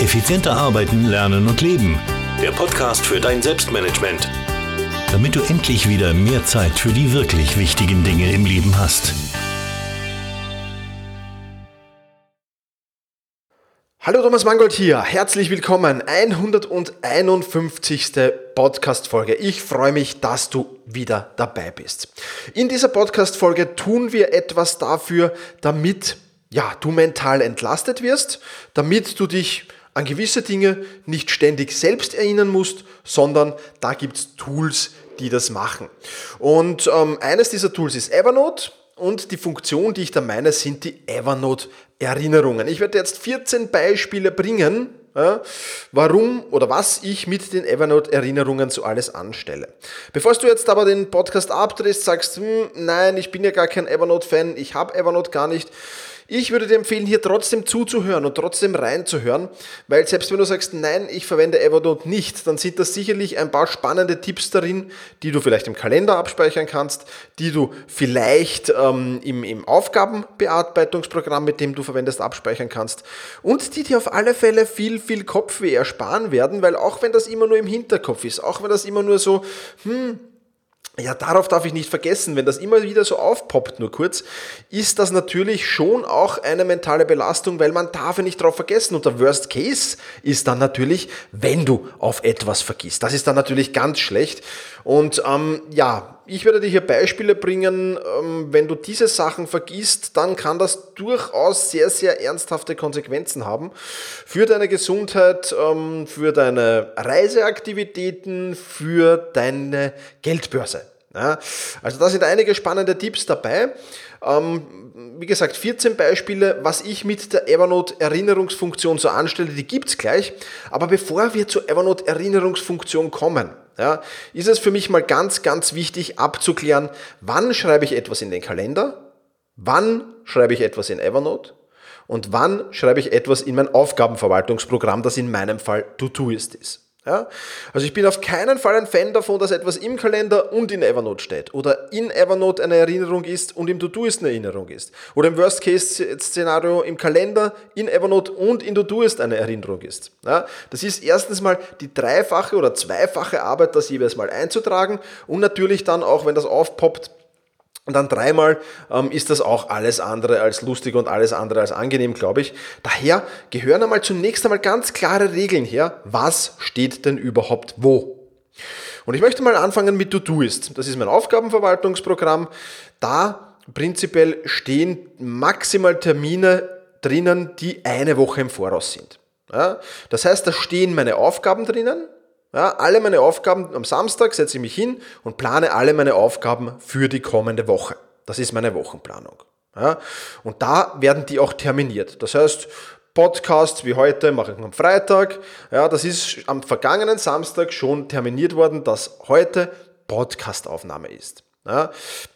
Effizienter arbeiten, lernen und leben. Der Podcast für dein Selbstmanagement. Damit du endlich wieder mehr Zeit für die wirklich wichtigen Dinge im Leben hast. Hallo Thomas Mangold hier, herzlich willkommen. 151. Podcast-Folge. Ich freue mich, dass du wieder dabei bist. In dieser Podcast-Folge tun wir etwas dafür, damit ja, du mental entlastet wirst, damit du dich an gewisse Dinge nicht ständig selbst erinnern musst, sondern da gibt es Tools, die das machen. Und ähm, eines dieser Tools ist Evernote und die Funktion, die ich da meine, sind die Evernote-Erinnerungen. Ich werde jetzt 14 Beispiele bringen, ja, warum oder was ich mit den Evernote-Erinnerungen so alles anstelle. Bevor du jetzt aber den Podcast abdrehst, sagst, hm, nein, ich bin ja gar kein Evernote-Fan, ich habe Evernote gar nicht, ich würde dir empfehlen, hier trotzdem zuzuhören und trotzdem reinzuhören, weil selbst wenn du sagst, nein, ich verwende Evernote nicht, dann sind da sicherlich ein paar spannende Tipps darin, die du vielleicht im Kalender abspeichern kannst, die du vielleicht ähm, im, im Aufgabenbearbeitungsprogramm, mit dem du verwendest, abspeichern kannst und die dir auf alle Fälle viel, viel Kopfweh ersparen werden, weil auch wenn das immer nur im Hinterkopf ist, auch wenn das immer nur so, hm, ja, darauf darf ich nicht vergessen, wenn das immer wieder so aufpoppt, nur kurz, ist das natürlich schon auch eine mentale Belastung, weil man darf ja nicht darauf vergessen. Und der Worst Case ist dann natürlich, wenn du auf etwas vergisst. Das ist dann natürlich ganz schlecht. Und ähm, ja, ich werde dir hier Beispiele bringen. Ähm, wenn du diese Sachen vergisst, dann kann das durchaus sehr, sehr ernsthafte Konsequenzen haben für deine Gesundheit, ähm, für deine Reiseaktivitäten, für deine Geldbörse. Ja, also da sind einige spannende Tipps dabei. Ähm, wie gesagt, 14 Beispiele, was ich mit der Evernote Erinnerungsfunktion so anstelle, die gibt es gleich. Aber bevor wir zur Evernote Erinnerungsfunktion kommen, ja, ist es für mich mal ganz, ganz wichtig abzuklären, wann schreibe ich etwas in den Kalender, wann schreibe ich etwas in Evernote und wann schreibe ich etwas in mein Aufgabenverwaltungsprogramm, das in meinem Fall Todoist ist. Ja? Also ich bin auf keinen Fall ein Fan davon, dass etwas im Kalender und in Evernote steht oder in Evernote eine Erinnerung ist und im To-Do-Ist eine Erinnerung ist oder im Worst-Case-Szenario im Kalender, in Evernote und in To-Do-Ist eine Erinnerung ist. Ja? Das ist erstens mal die dreifache oder zweifache Arbeit, das jeweils mal einzutragen und natürlich dann auch, wenn das aufpoppt, und dann dreimal ähm, ist das auch alles andere als lustig und alles andere als angenehm, glaube ich. Daher gehören einmal zunächst einmal ganz klare Regeln her. Was steht denn überhaupt wo? Und ich möchte mal anfangen mit To-Do-Ist. Das ist mein Aufgabenverwaltungsprogramm. Da prinzipiell stehen maximal Termine drinnen, die eine Woche im Voraus sind. Ja? Das heißt, da stehen meine Aufgaben drinnen, ja, alle meine Aufgaben am Samstag setze ich mich hin und plane alle meine Aufgaben für die kommende Woche. Das ist meine Wochenplanung. Ja, und da werden die auch terminiert. Das heißt, Podcasts wie heute mache ich am Freitag. Ja, das ist am vergangenen Samstag schon terminiert worden, dass heute Podcastaufnahme ist. Ja,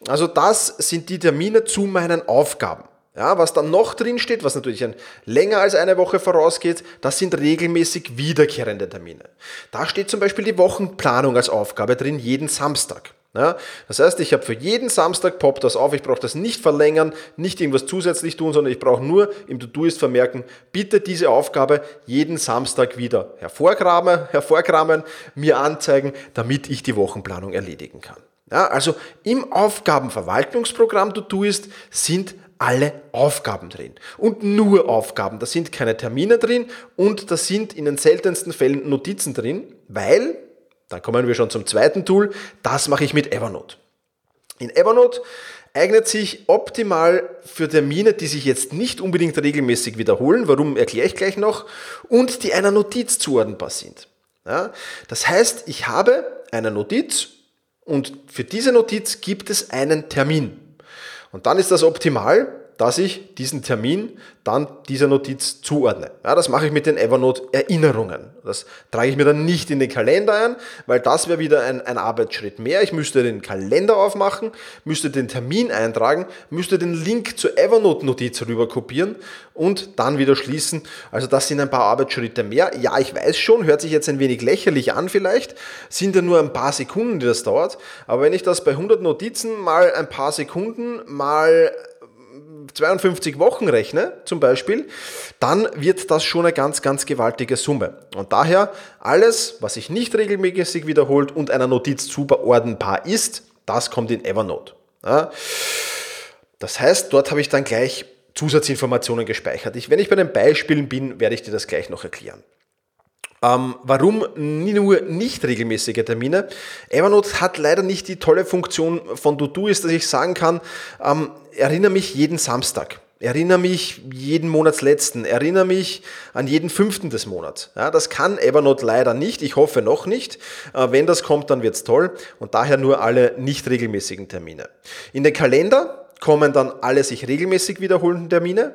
also das sind die Termine zu meinen Aufgaben. Ja, was dann noch drin steht, was natürlich länger als eine Woche vorausgeht, das sind regelmäßig wiederkehrende Termine. Da steht zum Beispiel die Wochenplanung als Aufgabe drin, jeden Samstag. Ja, das heißt, ich habe für jeden Samstag poppt das auf, ich brauche das nicht verlängern, nicht irgendwas zusätzlich tun, sondern ich brauche nur im To-Do-Ist vermerken, bitte diese Aufgabe jeden Samstag wieder hervorkramen, hervorkramen, mir anzeigen, damit ich die Wochenplanung erledigen kann. Ja, also im Aufgabenverwaltungsprogramm To-Do-Ist sind alle Aufgaben drin. Und nur Aufgaben. Da sind keine Termine drin und da sind in den seltensten Fällen Notizen drin, weil, da kommen wir schon zum zweiten Tool, das mache ich mit Evernote. In Evernote eignet sich optimal für Termine, die sich jetzt nicht unbedingt regelmäßig wiederholen, warum erkläre ich gleich noch, und die einer Notiz zuordnenbar sind. Ja, das heißt, ich habe eine Notiz und für diese Notiz gibt es einen Termin. Und dann ist das optimal, dass ich diesen Termin dann dieser Notiz zuordne. Ja, das mache ich mit den Evernote-Erinnerungen. Das trage ich mir dann nicht in den Kalender ein, weil das wäre wieder ein, ein Arbeitsschritt mehr. Ich müsste den Kalender aufmachen, müsste den Termin eintragen, müsste den Link zur Evernote-Notiz rüber kopieren und dann wieder schließen. Also das sind ein paar Arbeitsschritte mehr. Ja, ich weiß schon, hört sich jetzt ein wenig lächerlich an vielleicht, sind ja nur ein paar Sekunden, die das dauert. Aber wenn ich das bei 100 Notizen mal ein paar Sekunden mal 52 Wochen rechne, zum Beispiel, dann wird das schon eine ganz, ganz gewaltige Summe. Und daher alles, was sich nicht regelmäßig wiederholt und einer Notiz zuordnenbar ist, das kommt in Evernote. Das heißt, dort habe ich dann gleich Zusatzinformationen gespeichert. Ich, wenn ich bei den Beispielen bin, werde ich dir das gleich noch erklären. Ähm, warum nur nicht regelmäßige Termine? Evernote hat leider nicht die tolle Funktion von Todoist, dass ich sagen kann, ähm, erinnere mich jeden Samstag. Erinnere mich jeden Monatsletzten, erinnere mich an jeden fünften des Monats. Ja, das kann Evernote leider nicht, ich hoffe noch nicht. Äh, wenn das kommt, dann wird's toll und daher nur alle nicht regelmäßigen Termine. In den Kalender kommen dann alle sich regelmäßig wiederholenden Termine.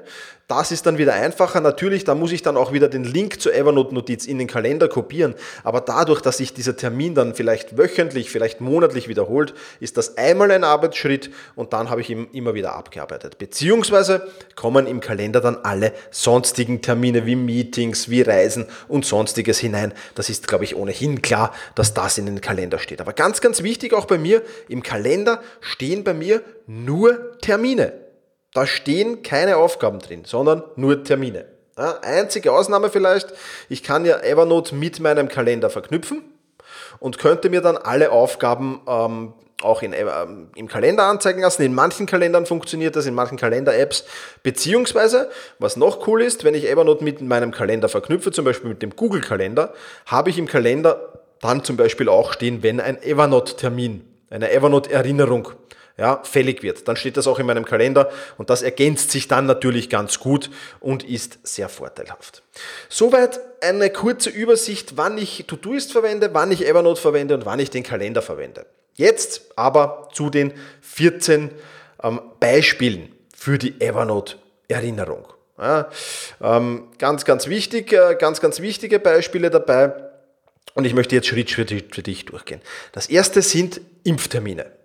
Das ist dann wieder einfacher. Natürlich, da muss ich dann auch wieder den Link zur Evernote-Notiz in den Kalender kopieren. Aber dadurch, dass sich dieser Termin dann vielleicht wöchentlich, vielleicht monatlich wiederholt, ist das einmal ein Arbeitsschritt und dann habe ich ihn immer wieder abgearbeitet. Beziehungsweise kommen im Kalender dann alle sonstigen Termine wie Meetings, wie Reisen und sonstiges hinein. Das ist, glaube ich, ohnehin klar, dass das in den Kalender steht. Aber ganz, ganz wichtig auch bei mir, im Kalender stehen bei mir nur Termine. Da stehen keine Aufgaben drin, sondern nur Termine. Einzige Ausnahme vielleicht, ich kann ja Evernote mit meinem Kalender verknüpfen und könnte mir dann alle Aufgaben ähm, auch in, ähm, im Kalender anzeigen lassen. In manchen Kalendern funktioniert das, in manchen Kalender-Apps. Beziehungsweise, was noch cool ist, wenn ich Evernote mit meinem Kalender verknüpfe, zum Beispiel mit dem Google-Kalender, habe ich im Kalender dann zum Beispiel auch stehen, wenn ein Evernote-Termin, eine Evernote-Erinnerung ja, fällig wird. Dann steht das auch in meinem Kalender und das ergänzt sich dann natürlich ganz gut und ist sehr vorteilhaft. Soweit eine kurze Übersicht, wann ich Todoist verwende, wann ich Evernote verwende und wann ich den Kalender verwende. Jetzt aber zu den 14 ähm, Beispielen für die Evernote-Erinnerung. Ja, ähm, ganz, ganz wichtig, äh, ganz, ganz wichtige Beispiele dabei. Und ich möchte jetzt Schritt für dich, für dich durchgehen. Das erste sind Impftermine.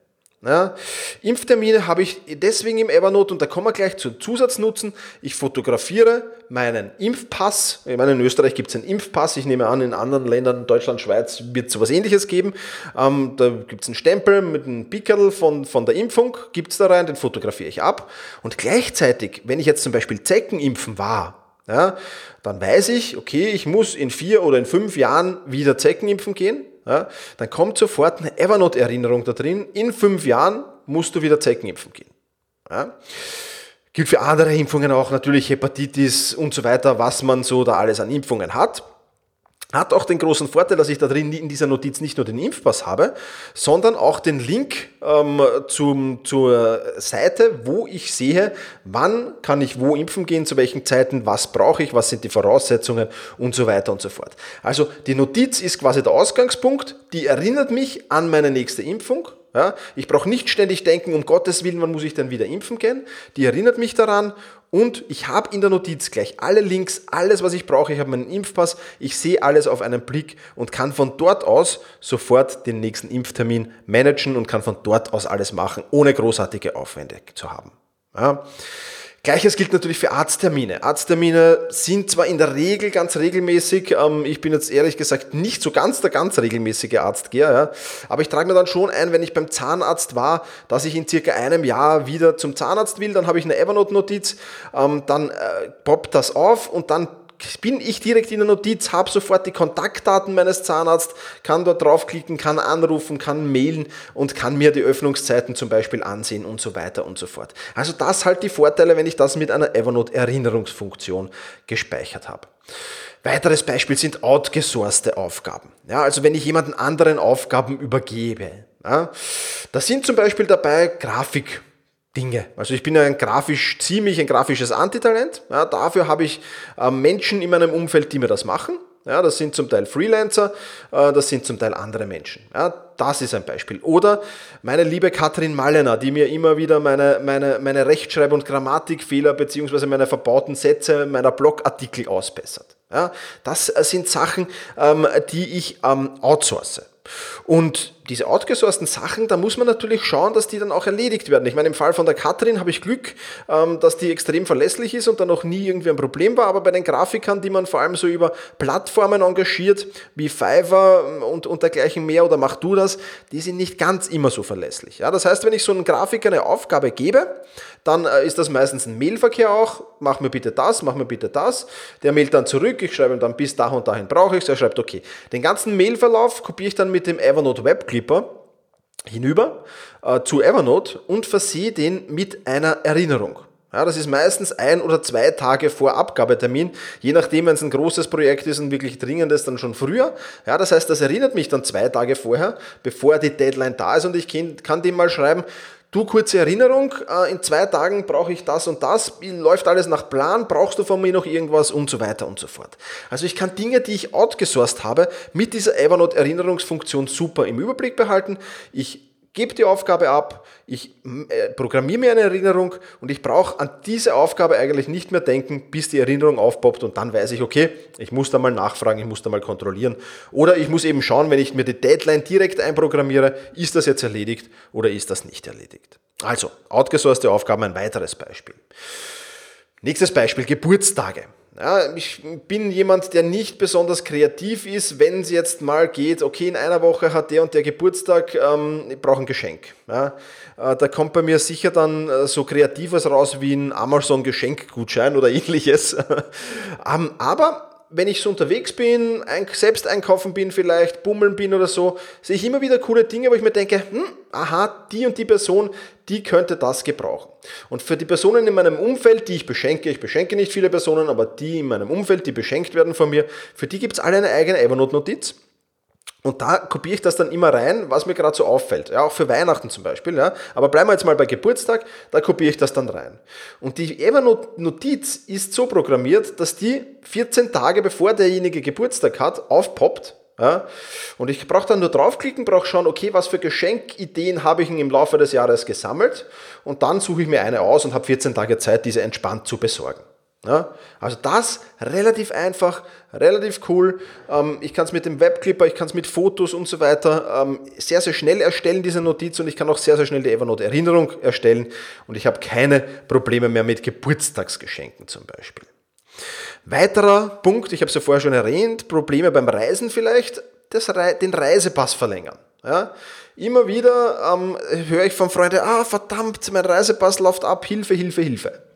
Ja, Impftermine habe ich deswegen im Evernote und da kommen wir gleich zum Zusatznutzen. Ich fotografiere meinen Impfpass. Ich meine, in Österreich gibt es einen Impfpass. Ich nehme an, in anderen Ländern, Deutschland, Schweiz, wird es sowas ähnliches geben. Ähm, da gibt es einen Stempel mit einem Pickerl von, von der Impfung, gibt es da rein, den fotografiere ich ab. Und gleichzeitig, wenn ich jetzt zum Beispiel Zeckenimpfen war, ja, dann weiß ich, okay, ich muss in vier oder in fünf Jahren wieder Zeckenimpfen gehen ja, dann kommt sofort eine Evernote-Erinnerung da drin, in fünf Jahren musst du wieder Zeckenimpfen gehen. Ja. Gilt für andere Impfungen auch natürlich Hepatitis und so weiter, was man so da alles an Impfungen hat. Hat auch den großen Vorteil, dass ich da drin in dieser Notiz nicht nur den Impfpass habe, sondern auch den Link ähm, zum, zur Seite, wo ich sehe, wann kann ich wo impfen gehen, zu welchen Zeiten, was brauche ich, was sind die Voraussetzungen und so weiter und so fort. Also die Notiz ist quasi der Ausgangspunkt, die erinnert mich an meine nächste Impfung ja, ich brauche nicht ständig denken, um Gottes Willen, wann muss ich denn wieder impfen gehen. Die erinnert mich daran und ich habe in der Notiz gleich alle Links, alles, was ich brauche. Ich habe meinen Impfpass, ich sehe alles auf einen Blick und kann von dort aus sofort den nächsten Impftermin managen und kann von dort aus alles machen, ohne großartige Aufwände zu haben. Ja. Gleiches gilt natürlich für Arzttermine. Arzttermine sind zwar in der Regel ganz regelmäßig, ähm, ich bin jetzt ehrlich gesagt nicht so ganz der ganz regelmäßige Arztgeher, ja, aber ich trage mir dann schon ein, wenn ich beim Zahnarzt war, dass ich in circa einem Jahr wieder zum Zahnarzt will, dann habe ich eine Evernote-Notiz, ähm, dann äh, poppt das auf und dann bin ich direkt in der Notiz, habe sofort die Kontaktdaten meines Zahnarztes, kann dort draufklicken, kann anrufen, kann mailen und kann mir die Öffnungszeiten zum Beispiel ansehen und so weiter und so fort. Also das halt die Vorteile, wenn ich das mit einer Evernote Erinnerungsfunktion gespeichert habe. Weiteres Beispiel sind outgesourcete Aufgaben. Ja, also wenn ich jemanden anderen Aufgaben übergebe. Ja, da sind zum Beispiel dabei Grafik. Dinge. Also ich bin ein grafisch, ziemlich ein grafisches Antitalent. Ja, dafür habe ich äh, Menschen in meinem Umfeld, die mir das machen. Ja, das sind zum Teil Freelancer, äh, das sind zum Teil andere Menschen. Ja, das ist ein Beispiel. Oder meine liebe Katrin Mallener, die mir immer wieder meine, meine, meine Rechtschreib- und Grammatikfehler beziehungsweise meine verbauten Sätze meiner Blogartikel ausbessert. Ja, das sind Sachen, ähm, die ich ähm, outsource. Und diese outgesourcten Sachen, da muss man natürlich schauen, dass die dann auch erledigt werden. Ich meine, im Fall von der Katrin habe ich Glück, ähm, dass die extrem verlässlich ist und da noch nie irgendwie ein Problem war, aber bei den Grafikern, die man vor allem so über Plattformen engagiert, wie Fiverr und, und dergleichen mehr oder mach du das, die sind nicht ganz immer so verlässlich. Ja, das heißt, wenn ich so einem Grafiker eine Aufgabe gebe, dann äh, ist das meistens ein Mailverkehr auch, mach mir bitte das, mach mir bitte das. Der mailt dann zurück, ich schreibe ihm dann bis da und dahin brauche ich es, er schreibt okay. Den ganzen Mailverlauf kopiere ich dann mit dem Evernote Web Clipper hinüber äh, zu Evernote und versehe den mit einer Erinnerung. Ja, das ist meistens ein oder zwei Tage vor Abgabetermin, je nachdem, wenn es ein großes Projekt ist und wirklich dringendes, dann schon früher. Ja, das heißt, das erinnert mich dann zwei Tage vorher, bevor die Deadline da ist und ich kann dem mal schreiben, Du, kurze Erinnerung, äh, in zwei Tagen brauche ich das und das, läuft alles nach Plan, brauchst du von mir noch irgendwas und so weiter und so fort. Also ich kann Dinge, die ich outgesourced habe, mit dieser Evernote-Erinnerungsfunktion super im Überblick behalten. Ich gebe die Aufgabe ab, ich äh, programmiere mir eine Erinnerung und ich brauche an diese Aufgabe eigentlich nicht mehr denken, bis die Erinnerung aufpoppt und dann weiß ich, okay, ich muss da mal nachfragen, ich muss da mal kontrollieren. Oder ich muss eben schauen, wenn ich mir die Deadline direkt einprogrammiere, ist das jetzt erledigt oder ist das nicht erledigt. Also, outgesourcete Aufgaben ein weiteres Beispiel. Nächstes Beispiel, Geburtstage. Ja, ich bin jemand, der nicht besonders kreativ ist, wenn es jetzt mal geht, okay, in einer Woche hat der und der Geburtstag, ähm, ich brauche ein Geschenk. Ja, äh, da kommt bei mir sicher dann äh, so Kreatives raus wie ein Amazon-Geschenkgutschein oder ähnliches. ähm, aber wenn ich so unterwegs bin, selbst einkaufen bin vielleicht, bummeln bin oder so, sehe ich immer wieder coole Dinge, wo ich mir denke, hm, aha, die und die Person, die könnte das gebrauchen. Und für die Personen in meinem Umfeld, die ich beschenke, ich beschenke nicht viele Personen, aber die in meinem Umfeld, die beschenkt werden von mir, für die gibt es alle eine eigene Evernote-Notiz. Und da kopiere ich das dann immer rein, was mir gerade so auffällt. Ja, auch für Weihnachten zum Beispiel. Ja. Aber bleiben wir jetzt mal bei Geburtstag, da kopiere ich das dann rein. Und die Evernote-Notiz ist so programmiert, dass die 14 Tage bevor derjenige Geburtstag hat, aufpoppt. Ja. Und ich brauche dann nur draufklicken, brauche schauen, okay, was für Geschenkideen habe ich im Laufe des Jahres gesammelt. Und dann suche ich mir eine aus und habe 14 Tage Zeit, diese entspannt zu besorgen. Ja, also das relativ einfach, relativ cool. Ähm, ich kann es mit dem Webclipper, ich kann es mit Fotos und so weiter ähm, sehr, sehr schnell erstellen, diese Notiz, und ich kann auch sehr, sehr schnell die Evernote-Erinnerung erstellen und ich habe keine Probleme mehr mit Geburtstagsgeschenken zum Beispiel. Weiterer Punkt, ich habe es ja vorher schon erwähnt, Probleme beim Reisen vielleicht, das, den Reisepass verlängern. Ja, immer wieder ähm, höre ich von Freunden, ah verdammt, mein Reisepass läuft ab, Hilfe, Hilfe, Hilfe.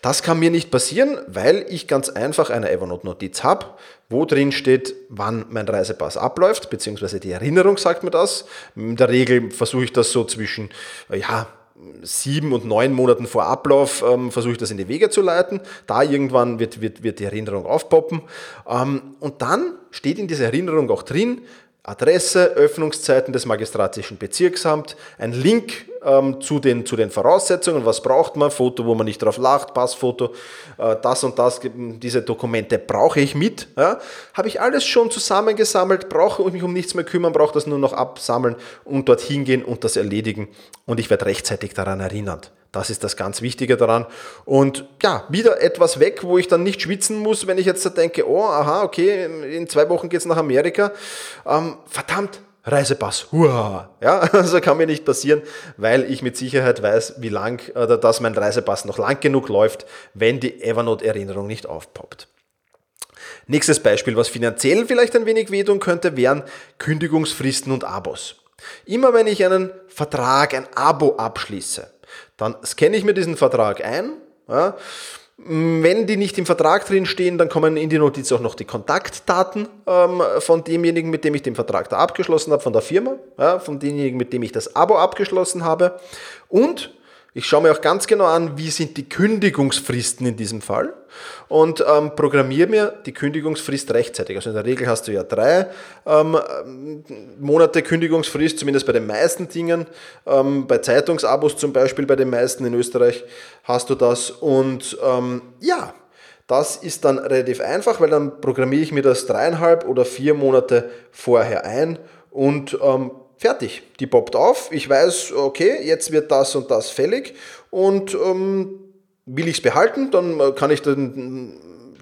Das kann mir nicht passieren, weil ich ganz einfach eine Evernote-Notiz habe, wo drin steht, wann mein Reisepass abläuft, beziehungsweise die Erinnerung sagt mir das. In der Regel versuche ich das so zwischen, ja, sieben und neun Monaten vor Ablauf ähm, versuche ich das in die Wege zu leiten. Da irgendwann wird, wird, wird die Erinnerung aufpoppen. Ähm, und dann steht in dieser Erinnerung auch drin, Adresse, Öffnungszeiten des magistratischen Bezirksamts, ein Link ähm, zu, den, zu den Voraussetzungen, was braucht man, Foto, wo man nicht drauf lacht, Passfoto, äh, das und das, diese Dokumente brauche ich mit. Ja? Habe ich alles schon zusammengesammelt, brauche mich um nichts mehr kümmern, brauche das nur noch absammeln und dorthin gehen und das erledigen und ich werde rechtzeitig daran erinnert. Das ist das ganz Wichtige daran. Und ja, wieder etwas weg, wo ich dann nicht schwitzen muss, wenn ich jetzt denke, oh, aha, okay, in zwei Wochen geht es nach Amerika. Ähm, verdammt, Reisepass, Hua. Ja, also kann mir nicht passieren, weil ich mit Sicherheit weiß, wie lang, oder dass mein Reisepass noch lang genug läuft, wenn die Evernote-Erinnerung nicht aufpoppt. Nächstes Beispiel, was finanziell vielleicht ein wenig wehtun könnte, wären Kündigungsfristen und Abos. Immer wenn ich einen Vertrag, ein Abo abschließe, dann scanne ich mir diesen Vertrag ein. Ja. Wenn die nicht im Vertrag drin stehen, dann kommen in die Notiz auch noch die Kontaktdaten ähm, von demjenigen, mit dem ich den Vertrag da abgeschlossen habe, von der Firma, ja, von demjenigen, mit dem ich das Abo abgeschlossen habe. Und ich schaue mir auch ganz genau an, wie sind die Kündigungsfristen in diesem Fall und ähm, programmiere mir die Kündigungsfrist rechtzeitig. Also in der Regel hast du ja drei ähm, Monate Kündigungsfrist, zumindest bei den meisten Dingen. Ähm, bei Zeitungsabos zum Beispiel, bei den meisten in Österreich hast du das. Und ähm, ja, das ist dann relativ einfach, weil dann programmiere ich mir das dreieinhalb oder vier Monate vorher ein und ähm, fertig. Die poppt auf. Ich weiß, okay, jetzt wird das und das fällig und ähm, will ich es behalten, dann äh, kann ich den,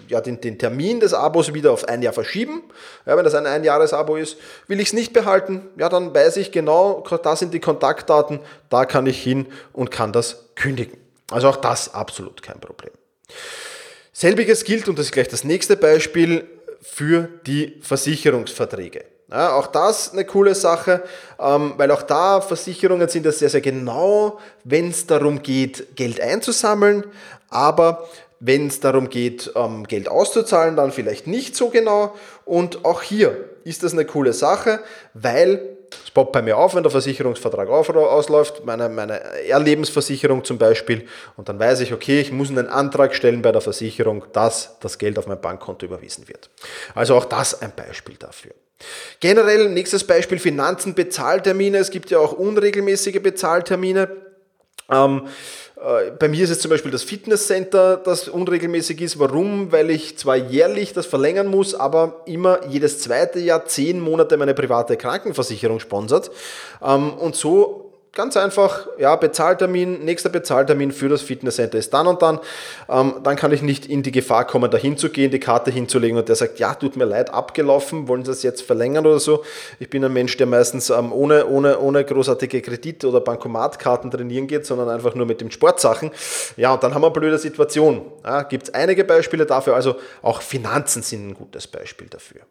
ja, den, den Termin des Abos wieder auf ein Jahr verschieben. Ja, wenn das ein Einjahres-Abo ist, will ich es nicht behalten, ja, dann weiß ich genau, da sind die Kontaktdaten, da kann ich hin und kann das kündigen. Also auch das absolut kein Problem. Selbiges gilt, und das ist gleich das nächste Beispiel, für die Versicherungsverträge. Ja, auch das eine coole Sache, ähm, weil auch da Versicherungen sind das sehr, sehr genau, wenn es darum geht, Geld einzusammeln, aber wenn es darum geht, ähm, Geld auszuzahlen, dann vielleicht nicht so genau. Und auch hier ist das eine coole Sache, weil es poppt bei mir auf, wenn der Versicherungsvertrag ausläuft, meine, meine Erlebensversicherung zum Beispiel, und dann weiß ich, okay, ich muss einen Antrag stellen bei der Versicherung, dass das Geld auf mein Bankkonto überwiesen wird. Also auch das ein Beispiel dafür. Generell, nächstes Beispiel, Finanzen, Bezahltermine. Es gibt ja auch unregelmäßige Bezahltermine. Ähm, äh, bei mir ist es zum Beispiel das Fitnesscenter, das unregelmäßig ist. Warum? Weil ich zwar jährlich das verlängern muss, aber immer jedes zweite Jahr zehn Monate meine private Krankenversicherung sponsert. Ähm, und so Ganz einfach, ja, Bezahltermin, nächster Bezahltermin für das Fitnesscenter ist dann und dann. Ähm, dann kann ich nicht in die Gefahr kommen, da hinzugehen, die Karte hinzulegen und der sagt, ja, tut mir leid, abgelaufen, wollen Sie das jetzt verlängern oder so. Ich bin ein Mensch, der meistens ähm, ohne, ohne, ohne großartige Kredit- oder Bankomatkarten trainieren geht, sondern einfach nur mit den Sportsachen. Ja, und dann haben wir eine blöde Situation. Ja, Gibt es einige Beispiele dafür, also auch Finanzen sind ein gutes Beispiel dafür.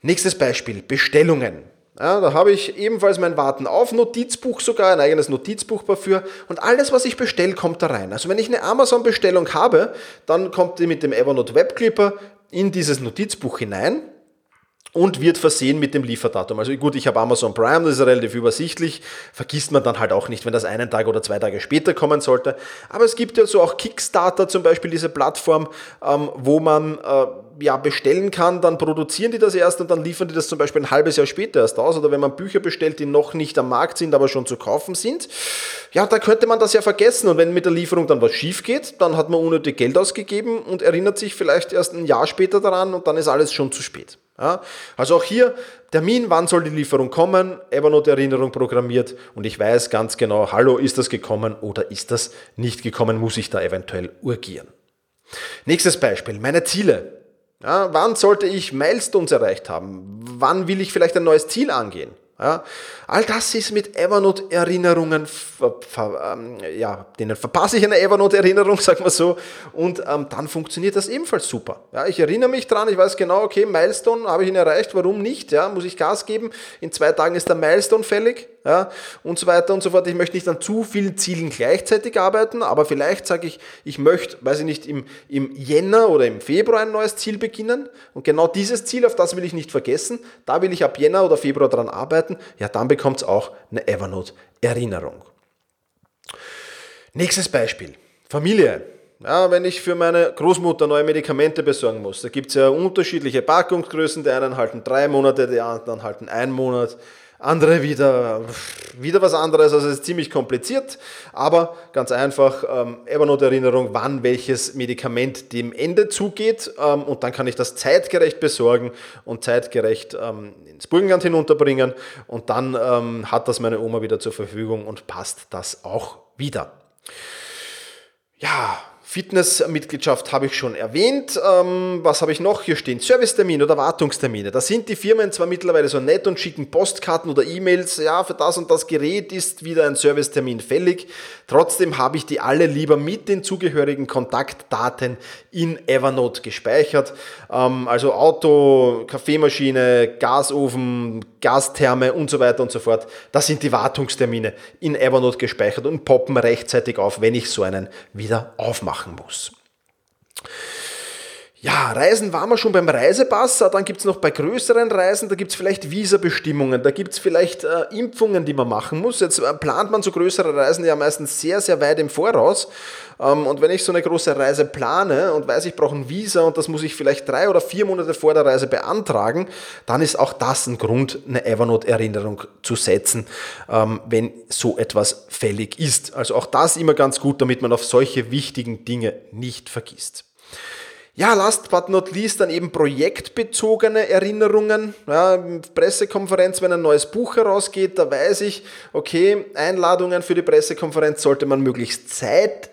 Nächstes Beispiel, Bestellungen. Ja, da habe ich ebenfalls mein Warten auf Notizbuch sogar, ein eigenes Notizbuch dafür und alles, was ich bestelle, kommt da rein. Also wenn ich eine Amazon-Bestellung habe, dann kommt die mit dem Evernote Web Clipper in dieses Notizbuch hinein und wird versehen mit dem Lieferdatum. Also gut, ich habe Amazon Prime, das ist relativ übersichtlich, vergisst man dann halt auch nicht, wenn das einen Tag oder zwei Tage später kommen sollte. Aber es gibt ja so auch Kickstarter zum Beispiel, diese Plattform, ähm, wo man äh, ja, bestellen kann, dann produzieren die das erst und dann liefern die das zum Beispiel ein halbes Jahr später erst aus. Oder wenn man Bücher bestellt, die noch nicht am Markt sind, aber schon zu kaufen sind, ja, da könnte man das ja vergessen. Und wenn mit der Lieferung dann was schief geht, dann hat man unnötig Geld ausgegeben und erinnert sich vielleicht erst ein Jahr später daran und dann ist alles schon zu spät. Ja, also auch hier Termin, wann soll die Lieferung kommen, Evernote-Erinnerung programmiert und ich weiß ganz genau, hallo, ist das gekommen oder ist das nicht gekommen, muss ich da eventuell urgieren. Nächstes Beispiel, meine Ziele. Ja, wann sollte ich Milestones erreicht haben? Wann will ich vielleicht ein neues Ziel angehen? Ja, all das ist mit Evernote-Erinnerungen, ähm, ja, denen verpasse ich eine Evernote-Erinnerung, sagen wir so, und ähm, dann funktioniert das ebenfalls super. Ja, ich erinnere mich dran, ich weiß genau, okay, Milestone habe ich ihn erreicht, warum nicht? Ja, muss ich Gas geben? In zwei Tagen ist der Milestone fällig ja, und so weiter und so fort. Ich möchte nicht an zu vielen Zielen gleichzeitig arbeiten, aber vielleicht sage ich, ich möchte, weiß ich nicht, im, im Jänner oder im Februar ein neues Ziel beginnen und genau dieses Ziel, auf das will ich nicht vergessen, da will ich ab Jänner oder Februar dran arbeiten, ja, dann bekommt es auch eine Evernote-Erinnerung. Nächstes Beispiel, Familie. Ja, wenn ich für meine Großmutter neue Medikamente besorgen muss, da gibt es ja unterschiedliche Packungsgrößen, die einen halten drei Monate, die anderen halten einen Monat andere wieder, wieder was anderes. Also es ist ziemlich kompliziert, aber ganz einfach ähm, Evernote-Erinnerung, wann welches Medikament dem Ende zugeht ähm, und dann kann ich das zeitgerecht besorgen und zeitgerecht ähm, ins Burgenland hinunterbringen und dann ähm, hat das meine Oma wieder zur Verfügung und passt das auch wieder. Ja, Fitnessmitgliedschaft habe ich schon erwähnt. Ähm, was habe ich noch hier stehen? Servicetermine oder Wartungstermine. Da sind die Firmen zwar mittlerweile so nett und schicken Postkarten oder E-Mails. Ja, für das und das Gerät ist wieder ein Servicetermin fällig. Trotzdem habe ich die alle lieber mit den zugehörigen Kontaktdaten in Evernote gespeichert. Ähm, also Auto, Kaffeemaschine, Gasofen, Gastherme und so weiter und so fort. Das sind die Wartungstermine in Evernote gespeichert und poppen rechtzeitig auf, wenn ich so einen wieder aufmache machen muss. Ja, Reisen waren wir schon beim Reisepass, dann gibt es noch bei größeren Reisen, da gibt es vielleicht Visabestimmungen, da gibt es vielleicht äh, Impfungen, die man machen muss. Jetzt äh, plant man so größere Reisen ja meistens sehr, sehr weit im Voraus. Ähm, und wenn ich so eine große Reise plane und weiß, ich brauche ein Visa und das muss ich vielleicht drei oder vier Monate vor der Reise beantragen, dann ist auch das ein Grund, eine Evernote-Erinnerung zu setzen, ähm, wenn so etwas fällig ist. Also auch das immer ganz gut, damit man auf solche wichtigen Dinge nicht vergisst. Ja, last but not least dann eben projektbezogene Erinnerungen. Ja, Pressekonferenz, wenn ein neues Buch herausgeht, da weiß ich, okay, Einladungen für die Pressekonferenz sollte man möglichst zeit,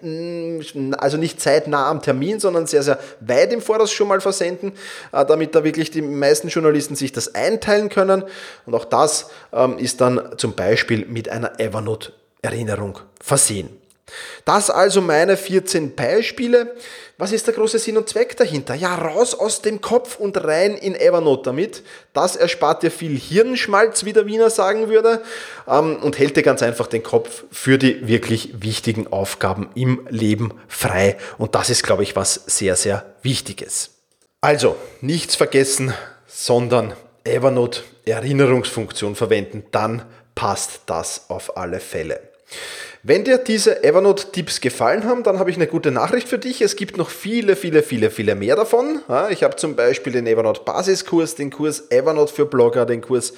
also nicht zeitnah am Termin, sondern sehr, sehr weit im Voraus schon mal versenden, äh, damit da wirklich die meisten Journalisten sich das einteilen können. Und auch das ähm, ist dann zum Beispiel mit einer Evernote-Erinnerung versehen. Das also meine 14 Beispiele. Was ist der große Sinn und Zweck dahinter? Ja, raus aus dem Kopf und rein in Evernote damit. Das erspart dir viel Hirnschmalz, wie der Wiener sagen würde, ähm, und hält dir ganz einfach den Kopf für die wirklich wichtigen Aufgaben im Leben frei. Und das ist, glaube ich, was sehr, sehr Wichtiges. Also, nichts vergessen, sondern Evernote Erinnerungsfunktion verwenden, dann passt das auf alle Fälle. Wenn dir diese Evernote-Tipps gefallen haben, dann habe ich eine gute Nachricht für dich. Es gibt noch viele, viele, viele, viele mehr davon. Ich habe zum Beispiel den Evernote Basiskurs, den Kurs Evernote für Blogger, den Kurs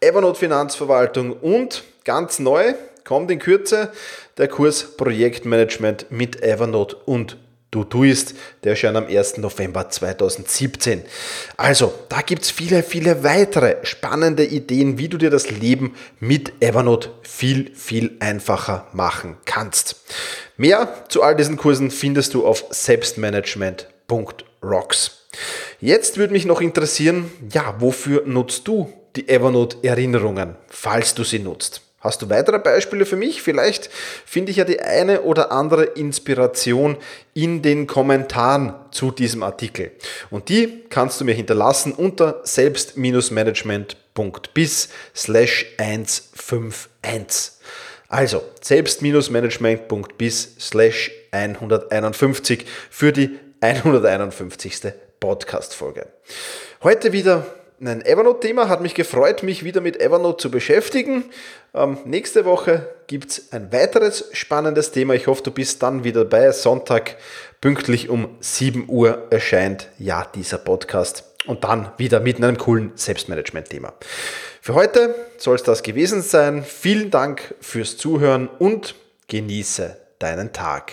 Evernote Finanzverwaltung und ganz neu kommt in Kürze der Kurs Projektmanagement mit Evernote und du tust, der erscheint am 1. November 2017. Also, da gibt es viele, viele weitere spannende Ideen, wie du dir das Leben mit Evernote viel, viel einfacher machen kannst. Mehr zu all diesen Kursen findest du auf selbstmanagement.rocks. Jetzt würde mich noch interessieren, ja, wofür nutzt du die Evernote-Erinnerungen, falls du sie nutzt? Hast du weitere Beispiele für mich? Vielleicht finde ich ja die eine oder andere Inspiration in den Kommentaren zu diesem Artikel. Und die kannst du mir hinterlassen unter selbst-management.bis slash 151. Also selbst-management.bis slash 151 für die 151. Podcast-Folge. Heute wieder ein Evernote-Thema. Hat mich gefreut, mich wieder mit Evernote zu beschäftigen. Ähm, nächste Woche gibt es ein weiteres spannendes Thema. Ich hoffe, du bist dann wieder dabei. Sonntag pünktlich um 7 Uhr erscheint ja dieser Podcast. Und dann wieder mit einem coolen Selbstmanagement-Thema. Für heute soll es das gewesen sein. Vielen Dank fürs Zuhören und genieße deinen Tag.